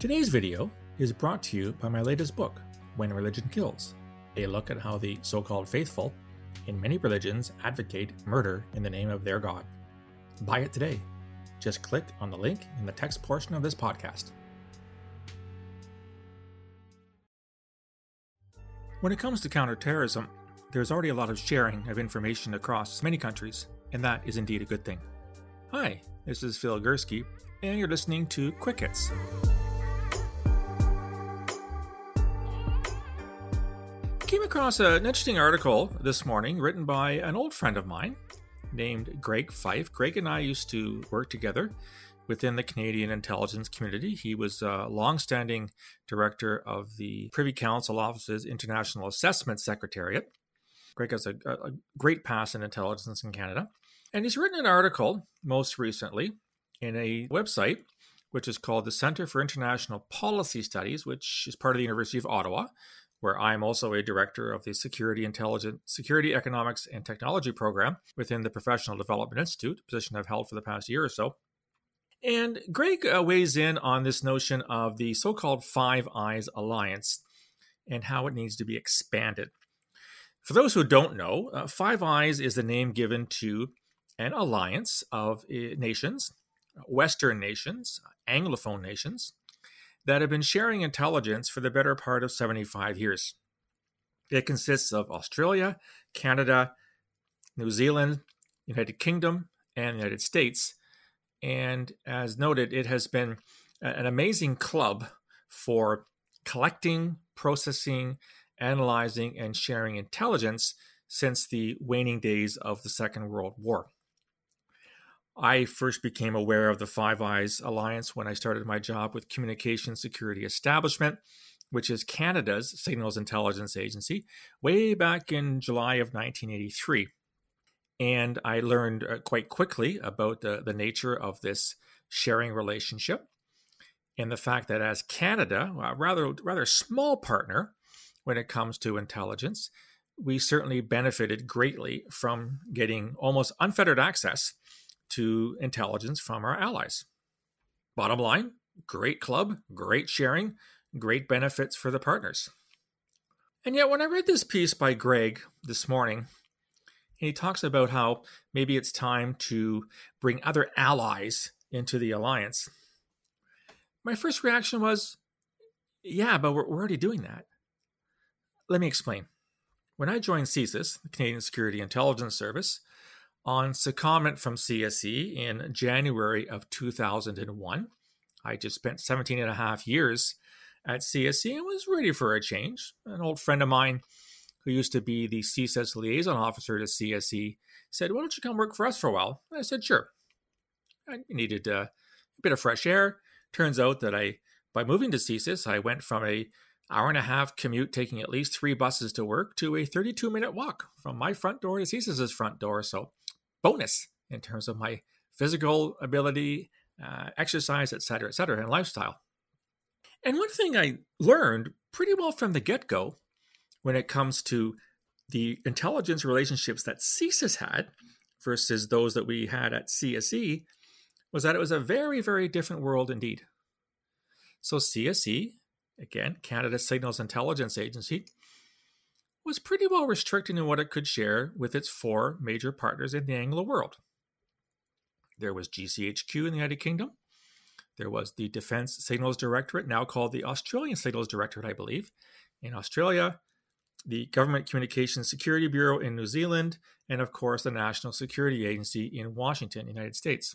Today's video is brought to you by my latest book, When Religion Kills, a look at how the so called faithful in many religions advocate murder in the name of their God. Buy it today. Just click on the link in the text portion of this podcast. When it comes to counterterrorism, there's already a lot of sharing of information across many countries, and that is indeed a good thing. Hi, this is Phil Gurski, and you're listening to Quick Hits. Across an interesting article this morning written by an old friend of mine named Greg Fyffe. Greg and I used to work together within the Canadian intelligence community. He was a long-standing director of the Privy Council Office's International Assessment Secretariat. Greg has a, a great past in intelligence in Canada. And he's written an article most recently in a website which is called the Center for International Policy Studies, which is part of the University of Ottawa, where I'm also a director of the Security Intelligence, Security Economics and Technology program within the Professional Development Institute, position I've held for the past year or so. And Greg uh, weighs in on this notion of the so called Five Eyes Alliance and how it needs to be expanded. For those who don't know, uh, Five Eyes is the name given to an alliance of uh, nations, Western nations, Anglophone nations, that have been sharing intelligence for the better part of 75 years. It consists of Australia, Canada, New Zealand, United Kingdom, and United States. And as noted, it has been an amazing club for collecting, processing, analyzing, and sharing intelligence since the waning days of the Second World War. I first became aware of the Five Eyes Alliance when I started my job with Communication Security Establishment, which is Canada's signals intelligence agency, way back in July of 1983. And I learned uh, quite quickly about the, the nature of this sharing relationship and the fact that as Canada, a rather, rather small partner when it comes to intelligence, we certainly benefited greatly from getting almost unfettered access to intelligence from our allies. Bottom line great club, great sharing, great benefits for the partners. And yet, when I read this piece by Greg this morning, and he talks about how maybe it's time to bring other allies into the alliance. My first reaction was, yeah, but we're, already doing that. Let me explain. When I joined CSIS, the Canadian Security Intelligence Service, on secondment from CSE in January of 2001. I just spent 17 and a half years at CSE and was ready for a change. An old friend of mine who used to be the CSIS liaison officer to CSE said, Why don't you come work for us for a while? And I said, Sure. I needed uh, a bit of fresh air. Turns out that I, by moving to CSIS, I went from a hour and a half commute taking at least three buses to work to a 32 minute walk from my front door to CSIS's front door. So bonus in terms of my physical ability, uh, exercise, et cetera, et cetera, and lifestyle. And one thing I learned pretty well from the get go when it comes to the intelligence relationships that CSIS had versus those that we had at CSE was that it was a very, very different world indeed. So, CSE, again, Canada Signals Intelligence Agency, was pretty well restricted in what it could share with its four major partners in the Anglo world. There was GCHQ in the United Kingdom. There was the Defense Signals Directorate, now called the Australian Signals Directorate, I believe, in Australia, the Government Communications Security Bureau in New Zealand, and of course, the National Security Agency in Washington, United States.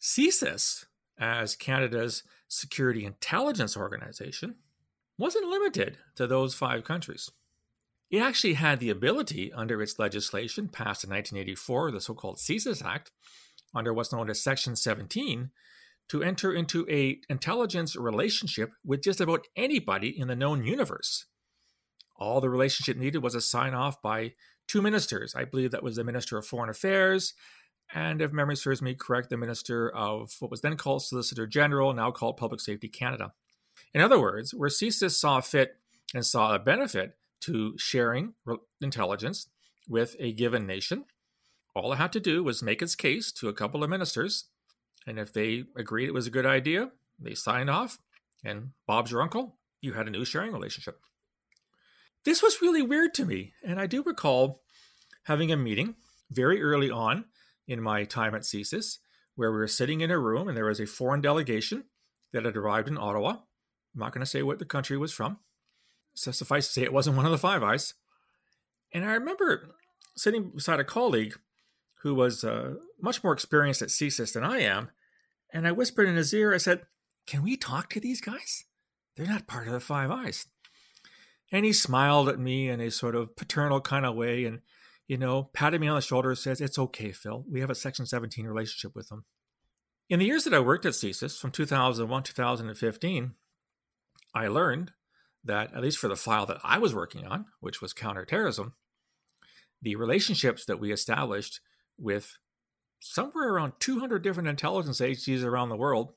CSIS, as Canada's security intelligence organization, wasn't limited to those five countries. It actually had the ability, under its legislation passed in 1984, the so called CSIS Act, under what's known as Section 17, to enter into a intelligence relationship with just about anybody in the known universe. All the relationship needed was a sign off by two ministers. I believe that was the Minister of Foreign Affairs, and if memory serves me correct, the Minister of what was then called Solicitor General, now called Public Safety Canada. In other words, where CSIS saw fit and saw a benefit to sharing intelligence with a given nation. All it had to do was make its case to a couple of ministers, and if they agreed it was a good idea, they signed off, And Bob's your uncle, you had a new sharing relationship. This was really weird to me, and I do recall having a meeting very early on in my time at CSIS where we were sitting in a room and there was a foreign delegation that had arrived in Ottawa. I'm not going to say what the country was from. So suffice to say, it wasn't one of the Five Eyes. And I remember sitting beside a colleague who was uh, much more experienced at CSIS than I am. And I whispered in his ear, I said, Can we talk to these guys? They're not part of the Five Eyes. And he smiled at me in a sort of paternal kind of way and, you know, patted me on the shoulder and says, It's okay, Phil. We have a Section 17 relationship with them. In the years that I worked at CSIS, from 2001 to 2015, I learned that, at least for the file that I was working on, which was counterterrorism, the relationships that we established with somewhere around 200 different intelligence agencies around the world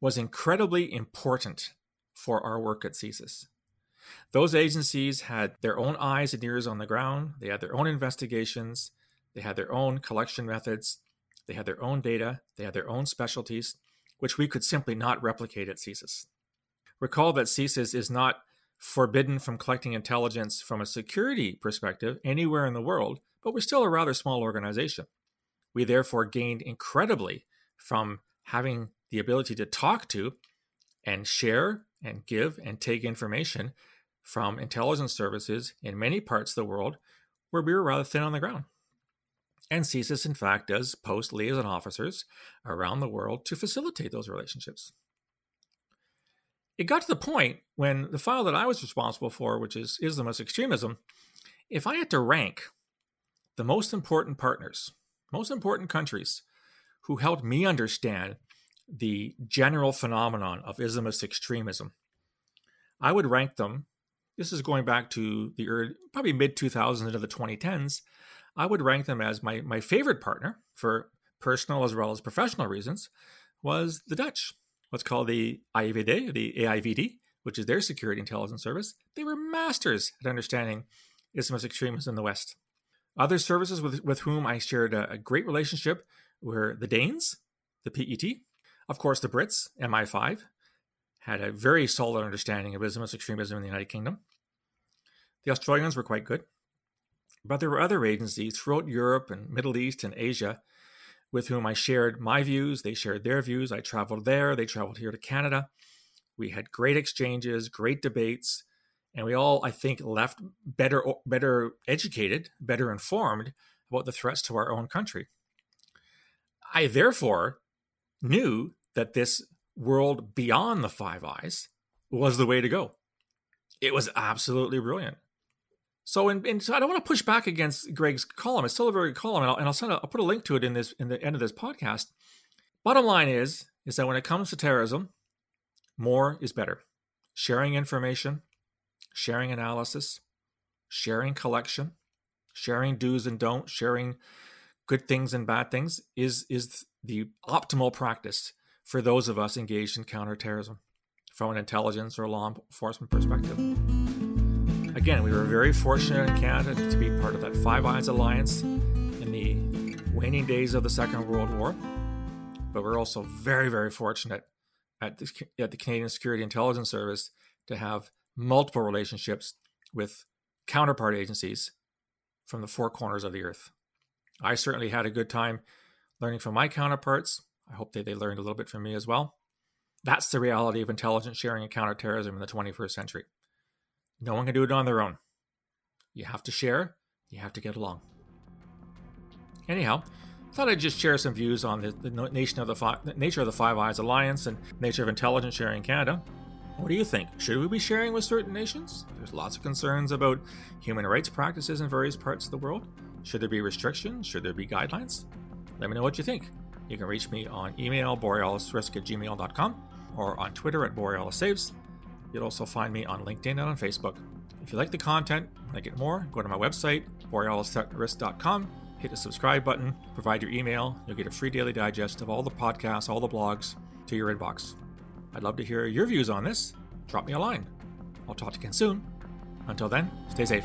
was incredibly important for our work at CSIS. Those agencies had their own eyes and ears on the ground, they had their own investigations, they had their own collection methods, they had their own data, they had their own specialties, which we could simply not replicate at CSIS. Recall that CSIS is not forbidden from collecting intelligence from a security perspective anywhere in the world, but we're still a rather small organization. We therefore gained incredibly from having the ability to talk to and share and give and take information from intelligence services in many parts of the world where we were rather thin on the ground. And CSIS, in fact, does post liaison officers around the world to facilitate those relationships it got to the point when the file that I was responsible for, which is Islamist extremism, if I had to rank the most important partners, most important countries who helped me understand the general phenomenon of Islamist extremism, I would rank them. This is going back to the early, probably mid 2000s into the 2010s. I would rank them as my, my favorite partner for personal as well as professional reasons was the Dutch what's called the AIVD, the AIVD, which is their security intelligence service. They were masters at understanding Islamist extremism in the West. Other services with, with whom I shared a, a great relationship were the Danes, the PET, of course, the Brits, MI5, had a very solid understanding of Islamist extremism in the United Kingdom. The Australians were quite good. But there were other agencies throughout Europe and Middle East and Asia with whom I shared my views. They shared their views. I traveled there. They traveled here to Canada. We had great exchanges, great debates, and we all, I think, left better, better educated, better informed about the threats to our own country. I therefore knew that this world beyond the Five Eyes was the way to go. It was absolutely brilliant. So, and, so I don't want to push back against Greg's column. It's still a very good column, and I'll, and I'll send a, I'll put a link to it in this in the end of this podcast. Bottom line is is that when it comes to terrorism, more is better. Sharing information, sharing analysis, sharing collection, sharing do's and don'ts, sharing good things and bad things is is the optimal practice for those of us engaged in counterterrorism from an intelligence or law enforcement perspective. Again, we were very fortunate in Canada to be part of that Five Eyes Alliance in the waning days of the Second World War. But we're also very, very fortunate at the, at the Canadian Security Intelligence Service to have multiple relationships with counterpart agencies from the four corners of the earth. I certainly had a good time learning from my counterparts. I hope that they learned a little bit from me as well. That's the reality of intelligence sharing and counterterrorism in the 21st century. No one can do it on their own. You have to share, you have to get along. Anyhow, thought I'd just share some views on the, the nation of the, fi- nature of the Five Eyes Alliance and nature of intelligence sharing in Canada. What do you think? Should we be sharing with certain nations? There's lots of concerns about human rights practices in various parts of the world. Should there be restrictions? Should there be guidelines? Let me know what you think. You can reach me on email, borealisrisk at gmail.com, or on Twitter at borealissaves. You'll also find me on LinkedIn and on Facebook. If you like the content, like it more, go to my website, borealisrisk.com, hit the subscribe button, provide your email. You'll get a free daily digest of all the podcasts, all the blogs to your inbox. I'd love to hear your views on this. Drop me a line. I'll talk to you again soon. Until then, stay safe.